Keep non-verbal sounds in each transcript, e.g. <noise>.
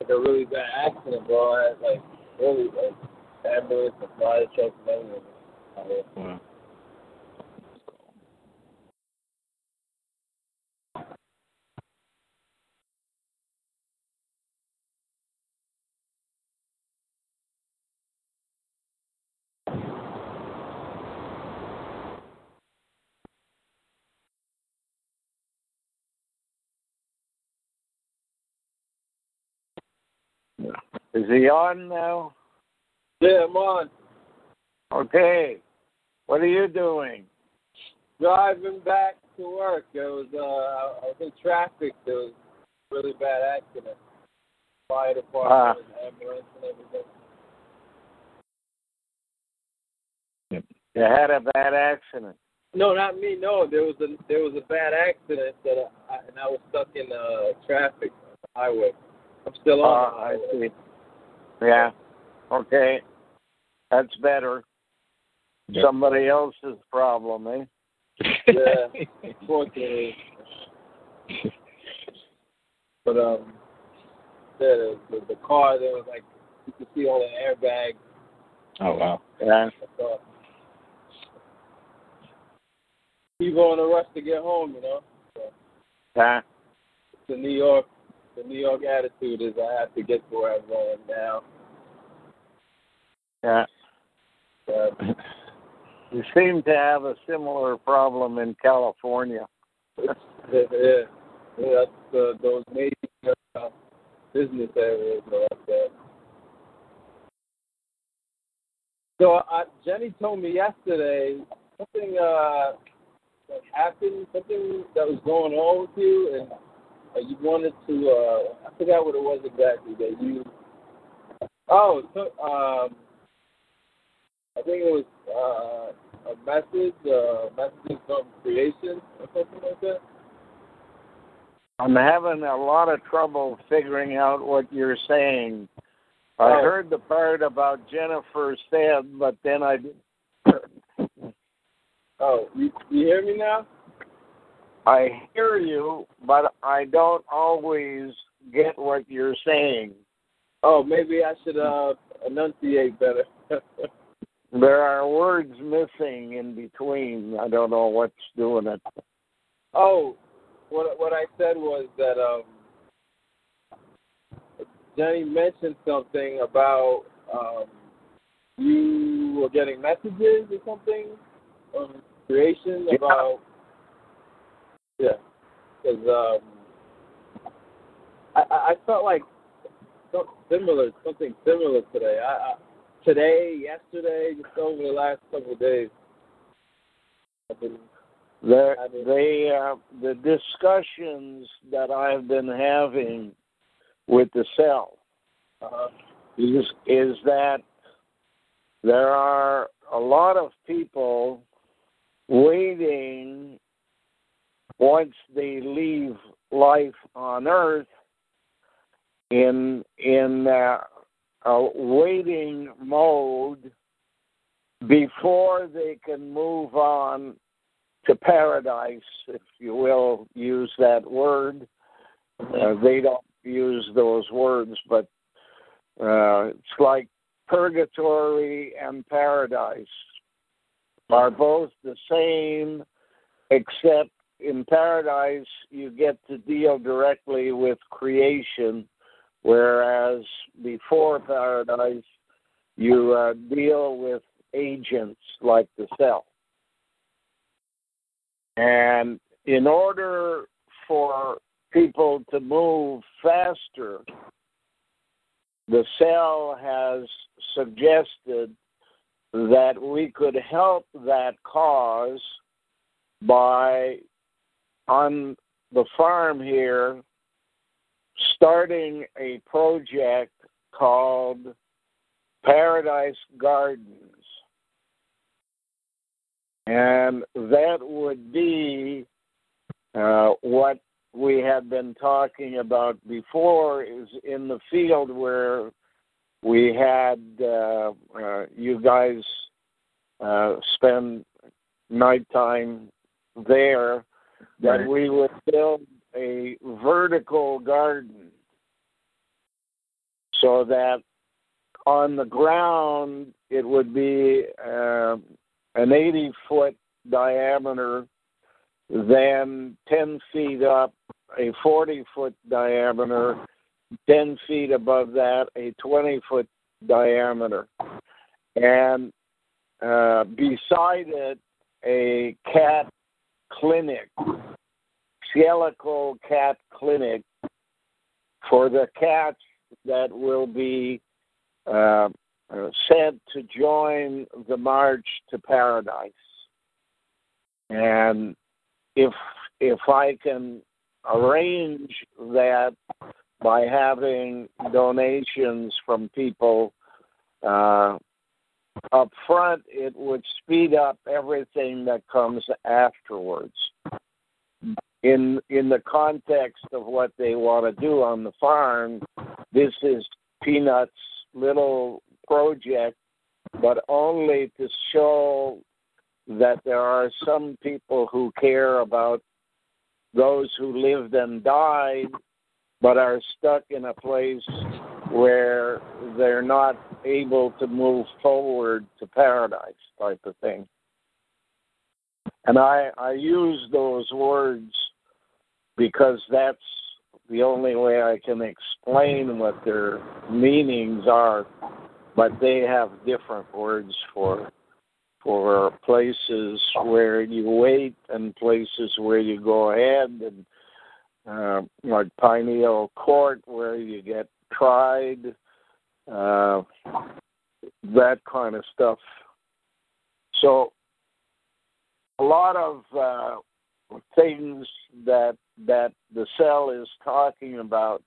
Like a really bad accident, bro. I had like really like ambulance and fire trucks and everything. Wow. Is he on now? Yeah, I'm on. Okay. What are you doing? Driving back to work. It was uh I was in traffic. There was a really bad accident. Fire department, and ambulance and everything. You had a bad accident. No, not me. No, there was a there was a bad accident that I, and I was stuck in uh traffic on the highway. I'm still Uh, on the I see. Yeah. Okay. That's better. Somebody else's problem, eh? Yeah, <laughs> unfortunately. But um, yeah, the, the, the car there was like you could see all the airbags. Oh wow. Yeah. I thought people on the rush to get home, you know. So Yeah. the New York, the New York attitude is I have to get to where I'm going now. Yeah. But <laughs> You seem to have a similar problem in California. <laughs> yeah, yeah, that's uh, those major uh, business areas are like that. So uh, Jenny told me yesterday something uh, that happened, something that was going on with you, and uh, you wanted to. Uh, I forgot what it was exactly that you. Oh, so, um, I think it was uh, a message, uh, message from creation or something like that. I'm having a lot of trouble figuring out what you're saying. I Oh. heard the part about Jennifer said, but then I Oh, you, you hear me now? I hear you, but I don't always get what you're saying. Oh, maybe I should uh, enunciate better. <laughs> There are words missing in between. I don't know what's doing it. oh, what what I said was that um, Jenny mentioned something about um, you were getting messages or something from creation Yeah. about yeah, because um, I I felt like something similar, something similar today. I, I today, yesterday, just over the last couple of days. I've been The I mean- they uh, the discussions that I've been having with the cell uh, is is that there are a lot of people waiting once they leave life on earth in in uh, a waiting mode before they can move on to paradise, if you will use that word. Uh, they don't use those words, but uh, it's like purgatory and paradise are both the same, except in paradise you get to deal directly with creation, whereas before paradise you uh, deal with agents like the cell. And in order for people to move faster, the cell has suggested that we could help that cause by, on the farm here, starting a project called Paradise Gardens. And that would be uh, what we had been talking about before is in the field where we had uh, uh, you guys uh, spend nighttime there, that Right. we would build a vertical garden so that on the ground it would be uh, an 80 foot diameter, then 10 feet up, a 40 foot diameter, 10 feet above that, a 20 foot diameter. And uh, beside it, a cat clinic, skeletal cat clinic for the cats that will be uh, sent to join the march to paradise. And if if I can arrange that by having donations from people uh, up front, it would speed up everything that comes afterwards. In in the context of what they want to do on the farm, this is Peanuts' little project, but only to show that there are some people who care about those who lived and died, but are stuck in a place where they're not able to move forward to paradise type of thing. And I, I use those words because that's the only way I can explain what their meanings are, but they have different words for for places where you wait and places where you go ahead and uh, like Pineal Court where you get tried, uh, that kind of stuff. So a lot of uh, things that that the cell is talking about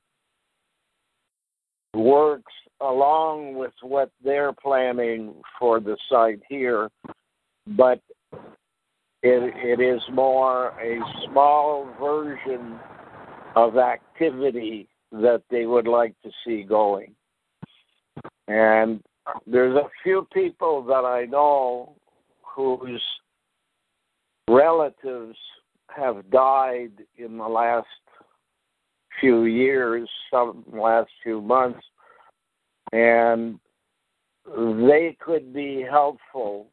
works along with what they're planning for the site here, but it, it is more a small version of activity that they would like to see going. And there's a few people that I know whose relatives have died in the last few years, some last few months, and they could be helpful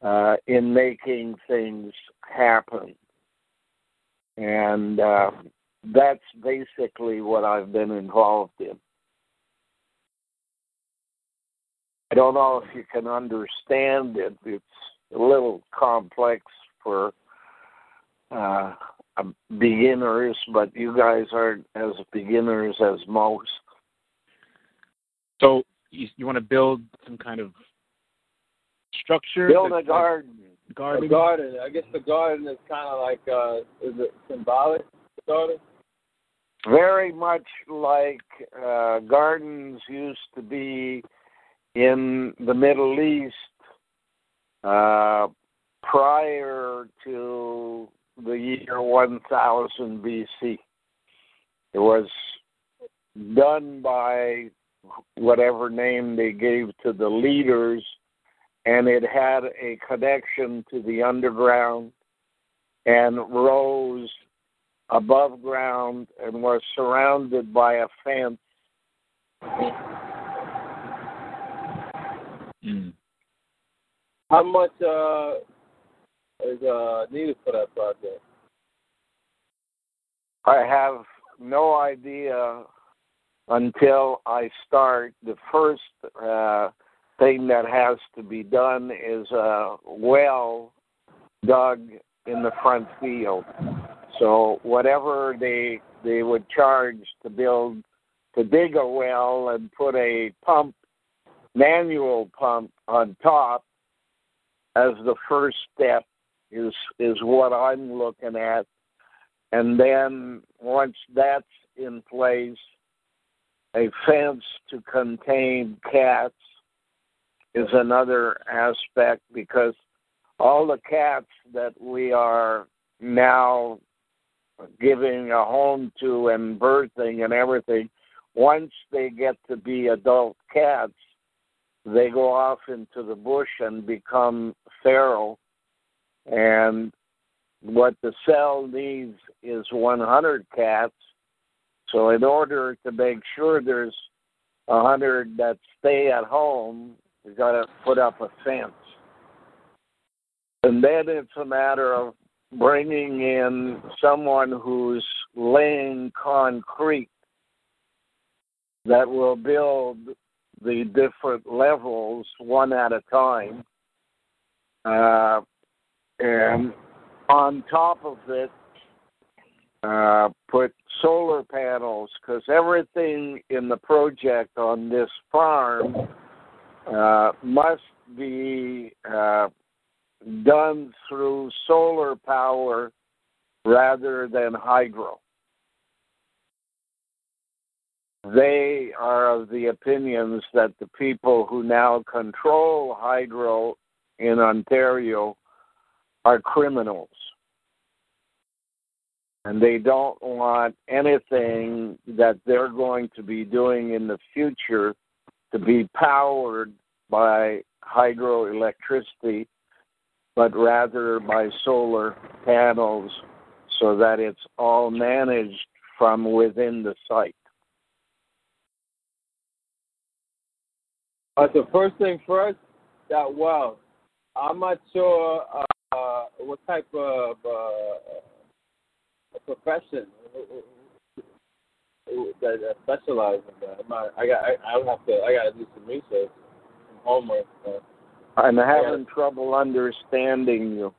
uh, in making things happen. And uh, that's basically what I've been involved in. I don't know if you can understand it. It's a little complex for uh, beginners, but you guys aren't as beginners as most. So you, you want to build some kind of structure? Build a that's garden. A garden. garden. I guess the garden is kind of like, uh, is it symbolic? The garden. Very much like uh, gardens used to be in the Middle East uh, prior to the year 1000 BC. It was done by whatever name they gave to the leaders, and it had a connection to the underground and rose above ground and was surrounded by a fence. Mm. How much uh, is uh, needed for that project? I have no idea until I start. The first uh, thing that has to be done is a well dug in the front field. So whatever they they would charge to build to dig a well and put a pump manual pump on top as the first step is is what I'm looking at. And then once that's in place a fence to contain cats is another aspect because all the cats that we are now giving a home to and birthing and everything, once they get to be adult cats, they go off into the bush and become feral. And what the cell needs is 100 cats. So, in order to make sure there's 100 that stay at home, you got to put up a fence. And then it's a matter of bringing in someone who's laying concrete that will build the different levels one at a time. Uh, and on top of it, uh, put solar panels because everything in the project on this farm uh, must be uh, done through solar power rather than hydro. They are of the opinions that the people who now control hydro in Ontario are criminals. And they don't want anything that they're going to be doing in the future to be powered by hydroelectricity but rather by solar panels so that it's all managed from within the site. But the first thing first, that well, I'm not sure uh, what type of uh, profession that, that specializes in that. I got. I, I have to. I got to do some research, some homework. I'm having yeah. trouble understanding you.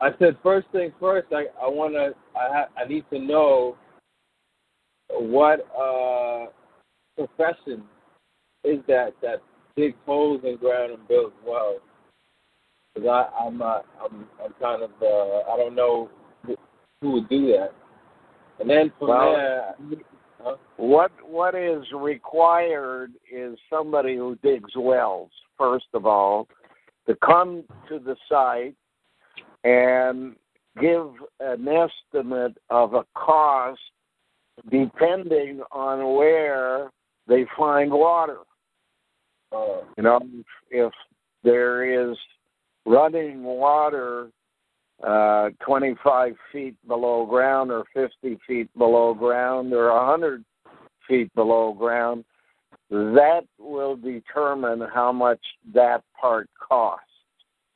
I said first thing first. I I want to. I ha, I need to know what uh, profession is that that digs holes in ground and builds wells. Because I I'm not. I'm I'm kind of. Uh, I don't know who would do that. And then from well, there. Huh? What what is required is somebody who digs wells first of all, to come to the site and give an estimate of a cost depending on where they find water. Uh, you know, if there is running water uh, 25 feet below ground or 50 feet below ground or 100 feet below ground, that will determine how much that part costs.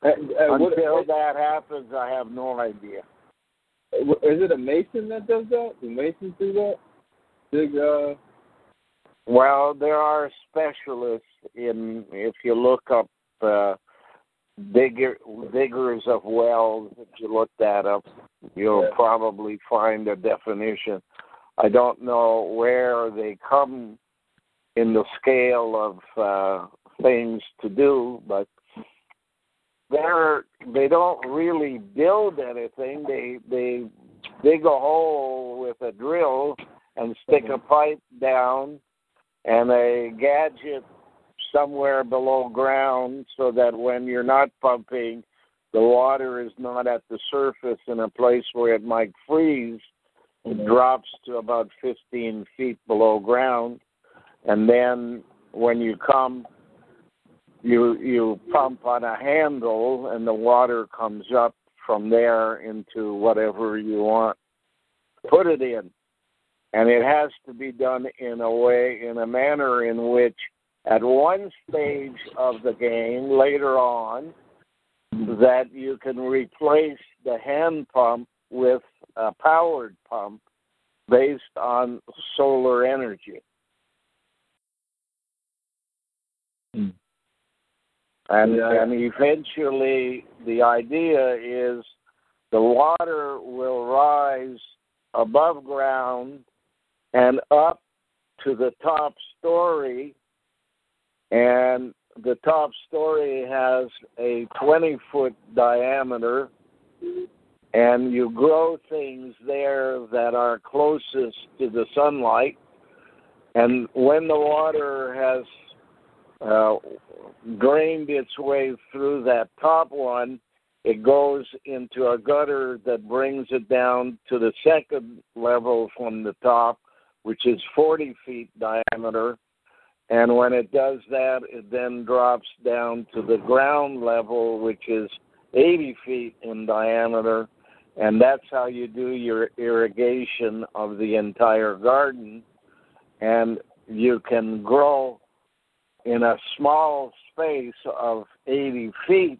Uh, uh, Until what, that happens, I have no idea. Is it a mason that does that? Do masons do that? Dig, uh... Well, there are specialists in. If you look up uh, digger, diggers of wells, if you look that up, you'll yeah. probably find a definition. I don't know where they come in the scale of uh, things to do, but they're they don't really build anything. They they dig a hole with a drill and stick a pipe down and a gadget somewhere below ground so that when you're not pumping the water is not at the surface in a place where it might freeze. It drops to about 15 feet below ground and then when you come you you pump on a handle and the water comes up from there into whatever you want put it in. And it has to be done in a way in a manner in which at one stage of the game later on that you can replace the hand pump with a powered pump based on solar energy Hmm. And yeah. and eventually the idea is the water will rise above ground and up to the top story and the top story has a 20 foot diameter and you grow things there that are closest to the sunlight. And when the water has uh, drained its way through that top one, it goes into a gutter that brings it down to the second level from the top, which is 40 feet diameter. And when it does that, it then drops down to the ground level, which is 80 feet in diameter. And that's how you do your irrigation of the entire garden. And you can grow in a small space of 80 feet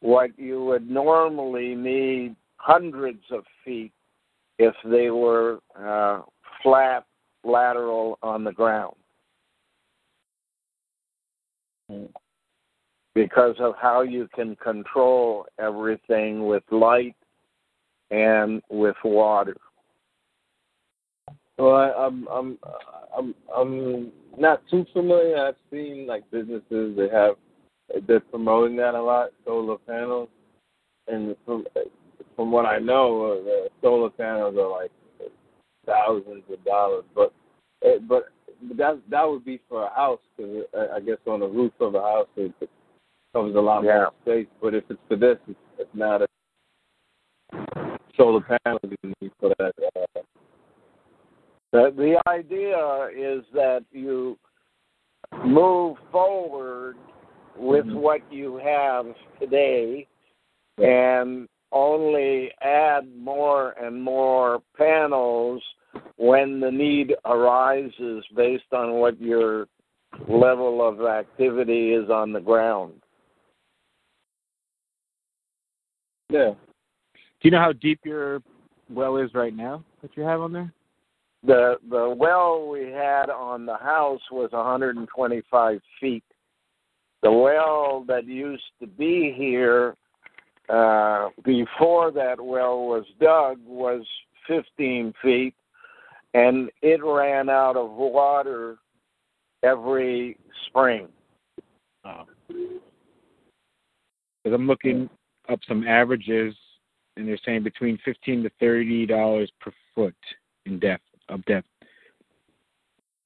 what you would normally need hundreds of feet if they were uh, flat lateral on the ground. Because of how you can control everything with light and with water. Well, I, I'm I'm I'm I'm not too familiar. I've seen like businesses that have they're promoting that a lot, solar panels, and from from what I know, uh, solar panels are like thousands of dollars. But it, but that that would be for a house because I guess on the roof of a house it covers a lot yeah. more space. But if it's for this, it's, it's not a solar panel you need for that. The, the idea is that you move forward with Mm-hmm. what you have today and only add more and more panels when the need arises based on what your level of activity is on the ground. yeah. Do you know how deep your well is right now that you have on there? The the well we had on the house was 125 feet. The well that used to be here uh, before that well was dug was 15 feet, and it ran out of water every spring. Because I'm looking up some averages, and they're saying between fifteen to thirty dollars per foot in depth of depth.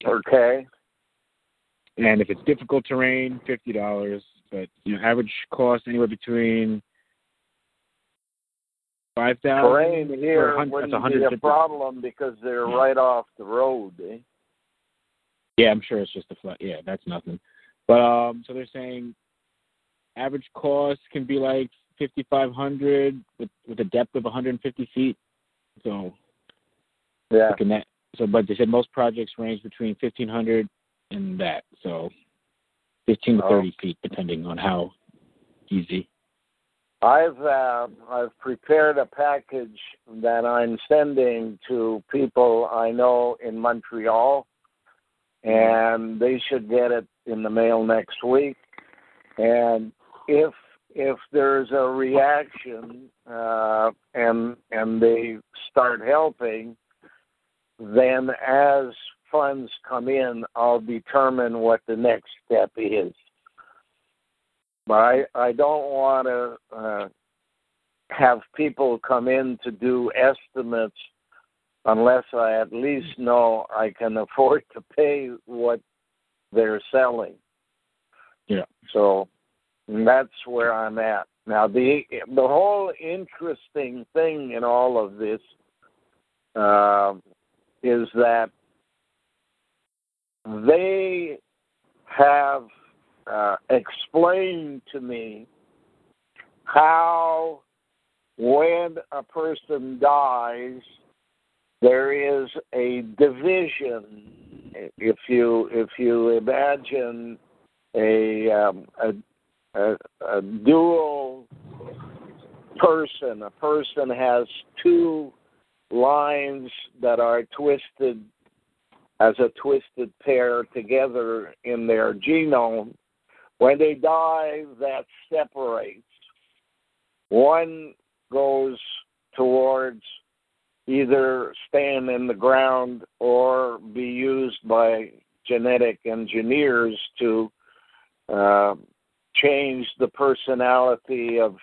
Okay. And if it's difficult terrain, fifty dollars. But you know, average cost anywhere between five thousand. Terrain here wouldn't be a problem because they're Yeah. right off the road. Eh? Yeah, I'm sure it's just a flat. Yeah, that's nothing. But um, so they're saying average cost can be like fifty five hundred with with a depth of 150 feet. So Yeah. looking at so, but they said most projects range between 1500 and that. So 15 to Oh. 30 feet, depending on how easy. I've uh, I've prepared a package that I'm sending to people I know in Montreal, and they should get it in the mail next week. And if if there's a reaction uh, and and they start helping, then as funds come in, I'll determine what the next step is. But I, I don't want to uh, have people come in to do estimates unless I at least know I can afford to pay what they're selling. Yeah. So that's where I'm at. Now the the whole interesting thing in all of this uh, is that they have uh, explained to me how when a person dies there is a division. If you if you imagine a um, a, a, a dual person a person has two lines that are twisted as a twisted pair together in their genome. When they die, that separates. One goes towards either staying in the ground or be used by genetic engineers to uh, change the personality of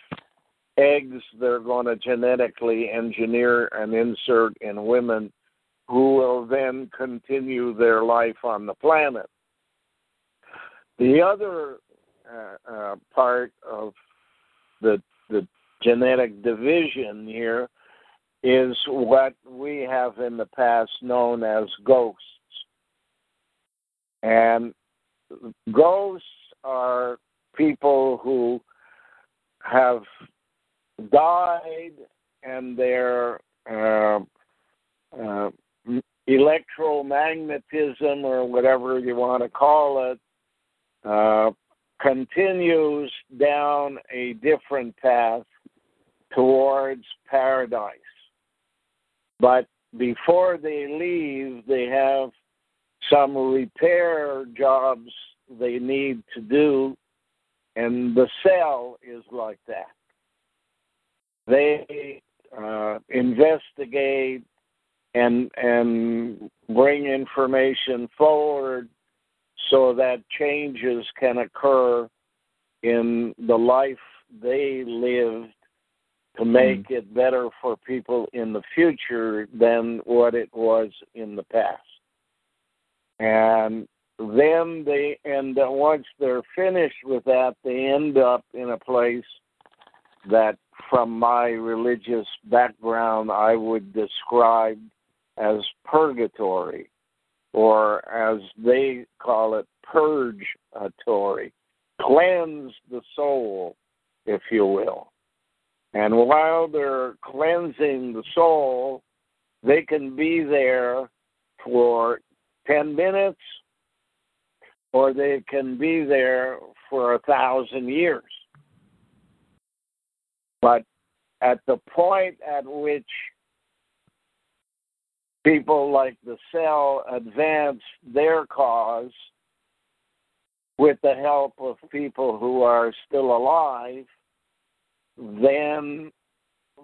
eggs they're going to genetically engineer and insert in women who will then continue their life on the planet. The other uh, uh, part of the the genetic division here is what we have in the past known as ghosts. And ghosts are people who have died and their uh, uh, electromagnetism or whatever you want to call it uh, continues down a different path towards paradise. But before they leave, they have some repair jobs they need to do, and the cell is like that. They uh, investigate and and bring information forward so that changes can occur in the life they lived to make mm. it better for people in the future than what it was in the past. And then they and once they're finished with that, they end up in a place that, from my religious background, I would describe as purgatory, or as they call it, purgatory. Cleanse the soul, if you will. And while they're cleansing the soul, they can be there for 10 minutes or they can be there for a thousand years. But at the point at which people like the cell advance their cause with the help of people who are still alive, then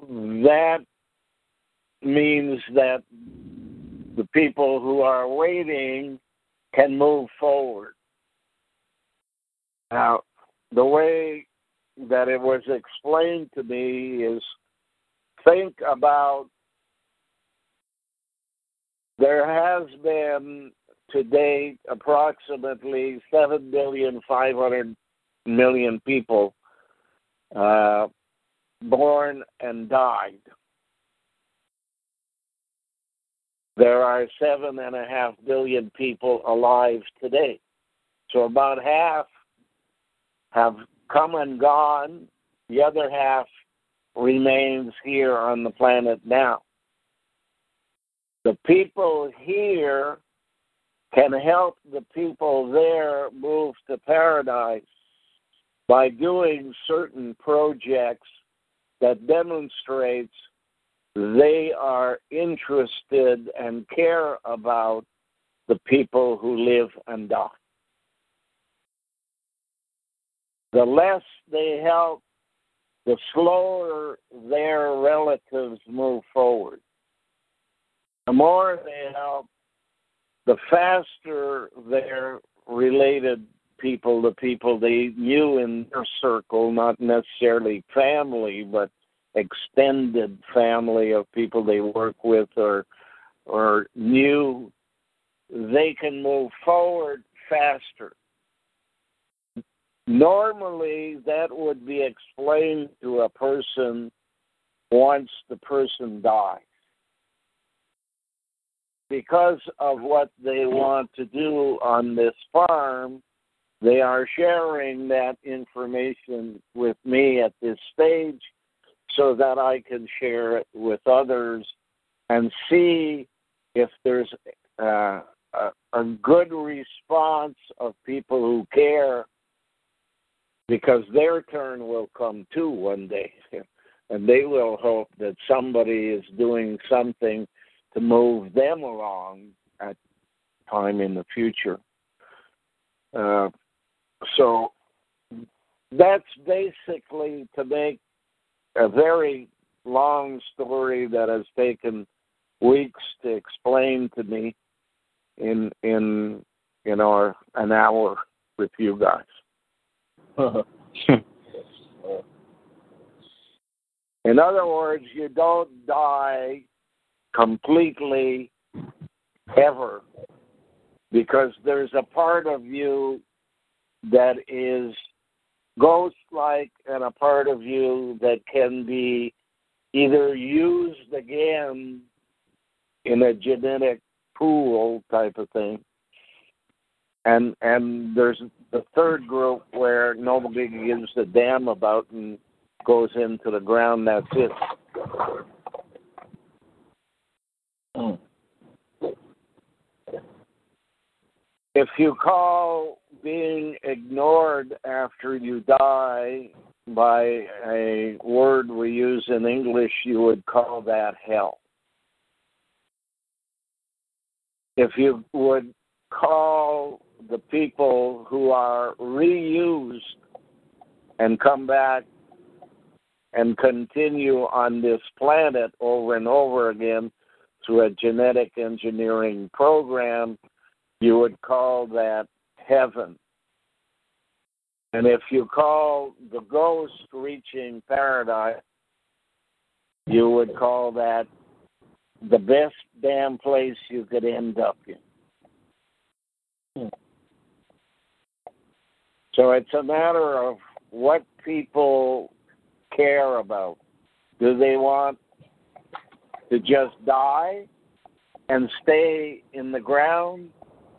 that means that the people who are waiting can move forward. Now, the way that it was explained to me is think about there has been to date approximately 7 billion 500 million people uh, born and died. There are seven and a half billion people alive today. So about half have come and gone, the other half remains here on the planet now. The people here can help the people there move to paradise by doing certain projects that demonstrates they are interested and care about the people who live and die. The less they help, the slower their relatives move forward. The more they help, the faster their related people, the people they knew in their circle, not necessarily family, but extended family of people they work with or or knew, they can move forward faster. Normally, that would be explained to a person once the person dies. Because of what they want to do on this farm, they are sharing that information with me at this stage so that I can share it with others and see if there's uh, a, a good response of people who care because their turn will come too one day. <laughs> And they will hope that somebody is doing something to move them along at time in the future. Uh, so that's basically to make a very long story that has taken weeks to explain to me in in in our an hour with you guys. <laughs> In other words, you don't die completely ever because there's a part of you that is ghost like and a part of you that can be either used again in a genetic pool type of thing and and there's the third group where nobody gives a damn about and goes into the ground that's it hmm. if you call being ignored after you die by a word we use in English, you would call that hell. If you would call the people who are reused and come back and continue on this planet over and over again through a genetic engineering program, you would call that heaven. And if you call the ghost reaching paradise, you would call that the best damn place you could end up in. Hmm. So it's a matter of what people care about. Do they want to just die and stay in the ground?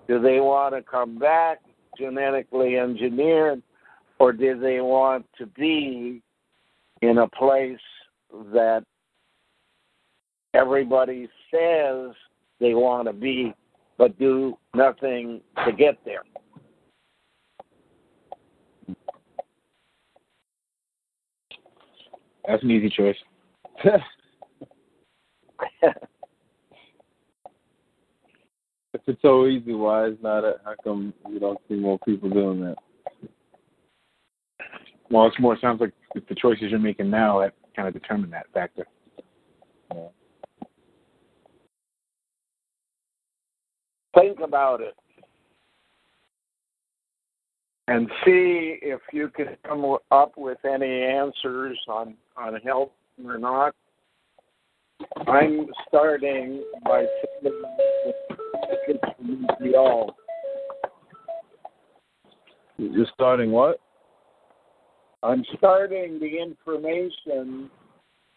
Do they want to come back genetically engineered? Or do they want to be in a place that everybody says they want to be, but do nothing to get there? That's an easy choice. if it's so easy, why is not it? How come you don't see more people doing that? Well, it's more. It sounds like it's the choices you're making now that kind of determine that factor. Yeah. Think about it and see if you can come up with any answers on on help or not. I'm starting by sending tickets to Montreal. You're starting what? I'm starting the information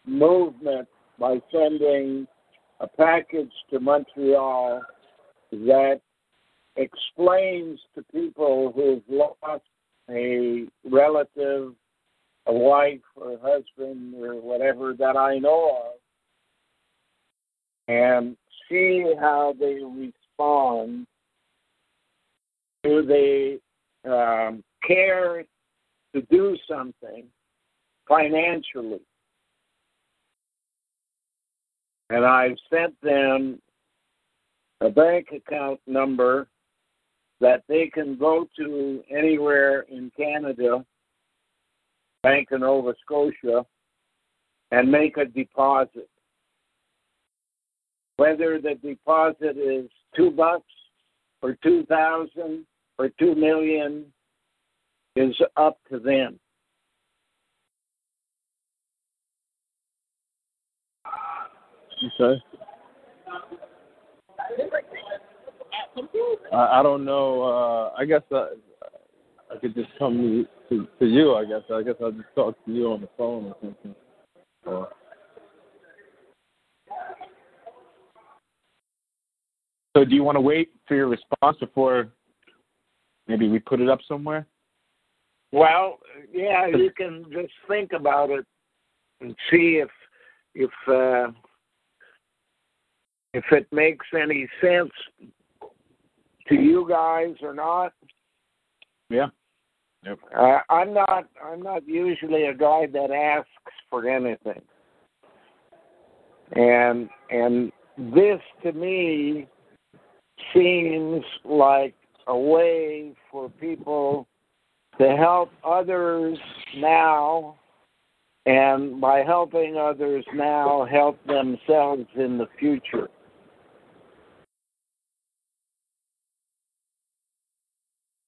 movement by sending a package to Montreal that explains to people who've lost a relative, a wife or husband or whatever that I know of, and see how they respond. Do they um, care to do something financially? And I've sent them a bank account number that they can go to anywhere in Canada, Bank of Nova Scotia, and make a deposit. Whether the deposit is two bucks or two thousand or two million is up to them. Okay. I, I don't know. Uh, I guess I, I could just come to, to you. I guess. I guess I'll just talk to you on the phone or something. Or, So, do you want to wait for your response before maybe we put it up somewhere? Well, yeah, you can just think about it and see if if uh, if it makes any sense to you guys or not. Yeah. Yep. Uh, I'm not. I'm not usually a guy that asks for anything, and and this to me seems like a way for people to help others now, and by helping others now, help themselves in the future.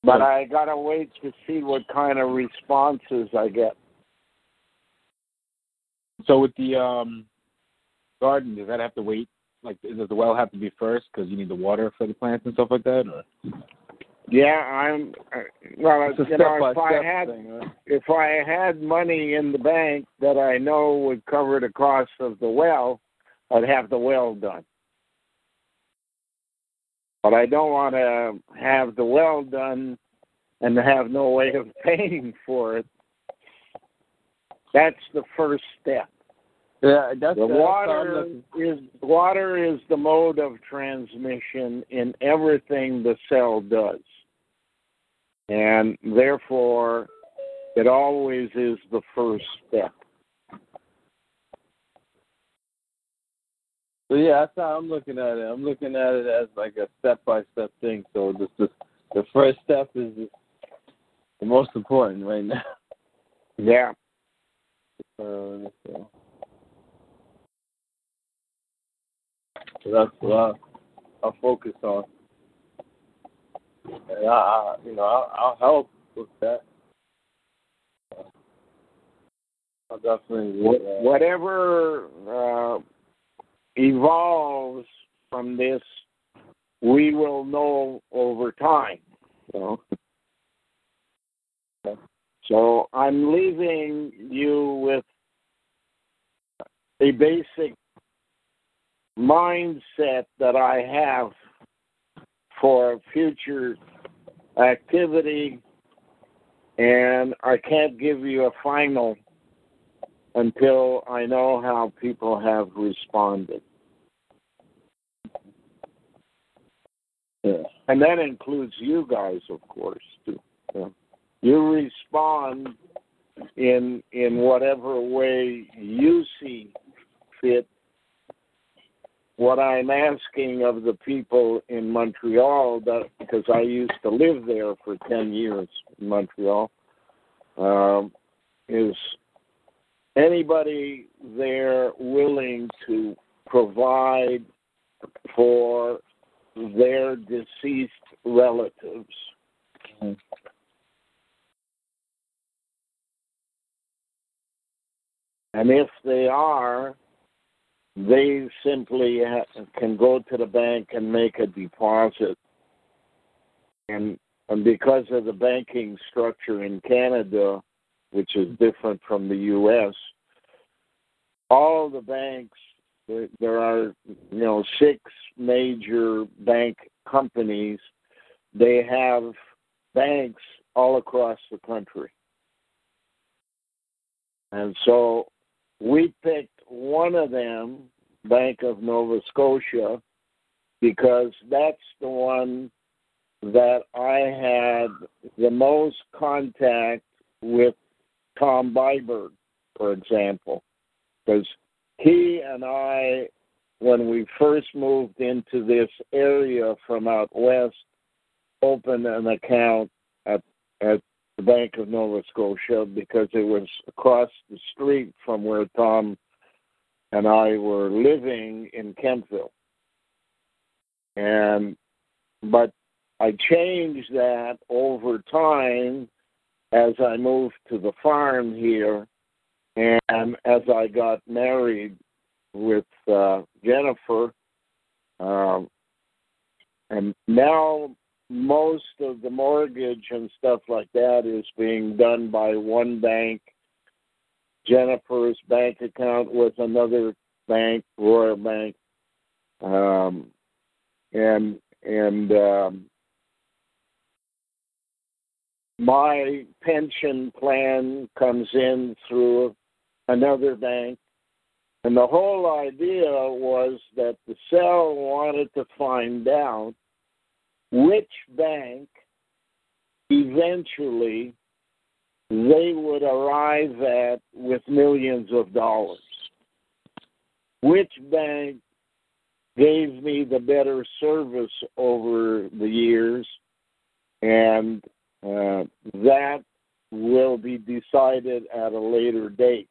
But I gotta wait to see what kind of responses I get. So with the um, garden, does that have to wait? Like, does the well have to be first because you need the water for the plants and stuff like that? Or? Yeah, I'm. Uh, well, It's you know, if I had thing, right? if I had money in the bank that I know would cover the cost of the well, I'd have the well done. But I don't want to have the well done and have no way of <laughs> paying for it. That's the first step. Yeah, that's The water is water is the mode of transmission in everything the cell does. And therefore it always is the first step. So yeah, that's how I'm looking at it. I'm looking at it as like a step by step thing. So this the first step is the most important right now. Yeah. Uh, so. so that's what I'll, I'll focus on. And I, I you know, I'll, I'll help with that. I'll definitely. Wh- Whatever uh, evolves from this, we will know over time. So, I'm leaving you with a basic mindset that I have for future activity, and I can't give you a final until I know how people have responded. yeah. And that includes you guys, of course, too. Yeah. You respond in in whatever way you see fit. What I'm asking of the people in Montreal, that because I used to live there for ten years in Montreal, um, is anybody there willing to provide for their deceased relatives. And if they are, they simply ha- can go to the bank and make a deposit. And, and because of the banking structure in Canada, which is different from the U.S., all the banks, there, are, you know, six major bank companies. They have banks all across the country. And so we picked one of them, Bank of Nova Scotia, because that's the one that I had the most contact with Tom Byberg, for example. Because he and I, when we first moved into this area from out west, opened an account at at the Bank of Nova Scotia because it was across the street from where Tom and I were living in Kentville. And but I changed that over time as I moved to the farm here and as I got married with uh, Jennifer, um, and now most of the mortgage and stuff like that is being done by one bank. Jennifer's bank account with another bank, Royal Bank, um, and and um, my pension plan comes in through another bank. And the whole idea was that the cell wanted to find out which bank eventually they would arrive at with millions of dollars. Which bank gave me the better service over the years, and uh, that will be decided at a later date.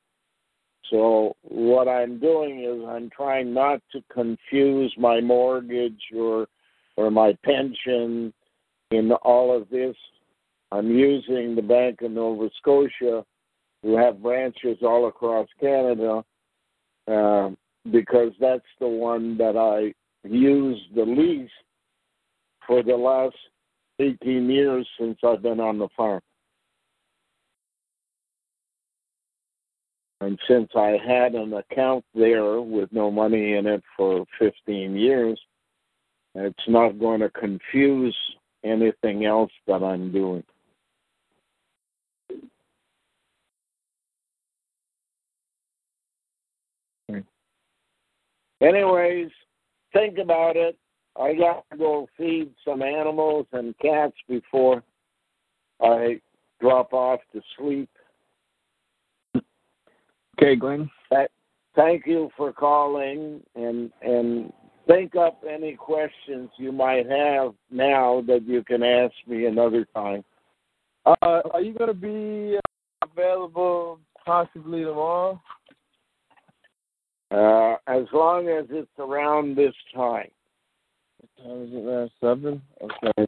So what I'm doing is I'm trying not to confuse my mortgage or or my pension in all of this. I'm using the Bank of Nova Scotia, who have branches all across Canada, uh, because that's the one that I used the least for the last 18 years since I've been on the farm. And since I had an account there with no money in it for 15 years, it's not going to confuse anything else that I'm doing. Anyways, think about it. I got to go feed some animals and cats before I drop off to sleep. Okay, Glenn. Thank you for calling and and think up any questions you might have now that you can ask me another time. Uh, are you gonna be uh, available possibly tomorrow? Uh, as long as it's around this time. What time is it now? Seven. Okay.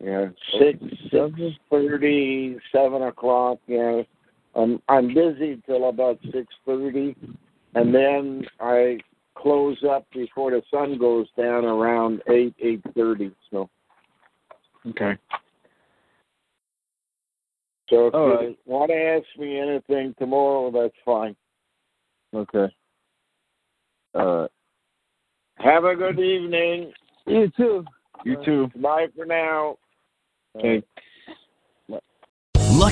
Yeah, six six thirty, seven o'clock. Yeah, I'm I'm busy till about six thirty, and then I close up before the sun goes down around eight eight thirty. So Okay. so if All you right. want to ask me anything tomorrow, that's fine. Okay. All right. Have a good evening. You too. You too. Bye for now. Okay.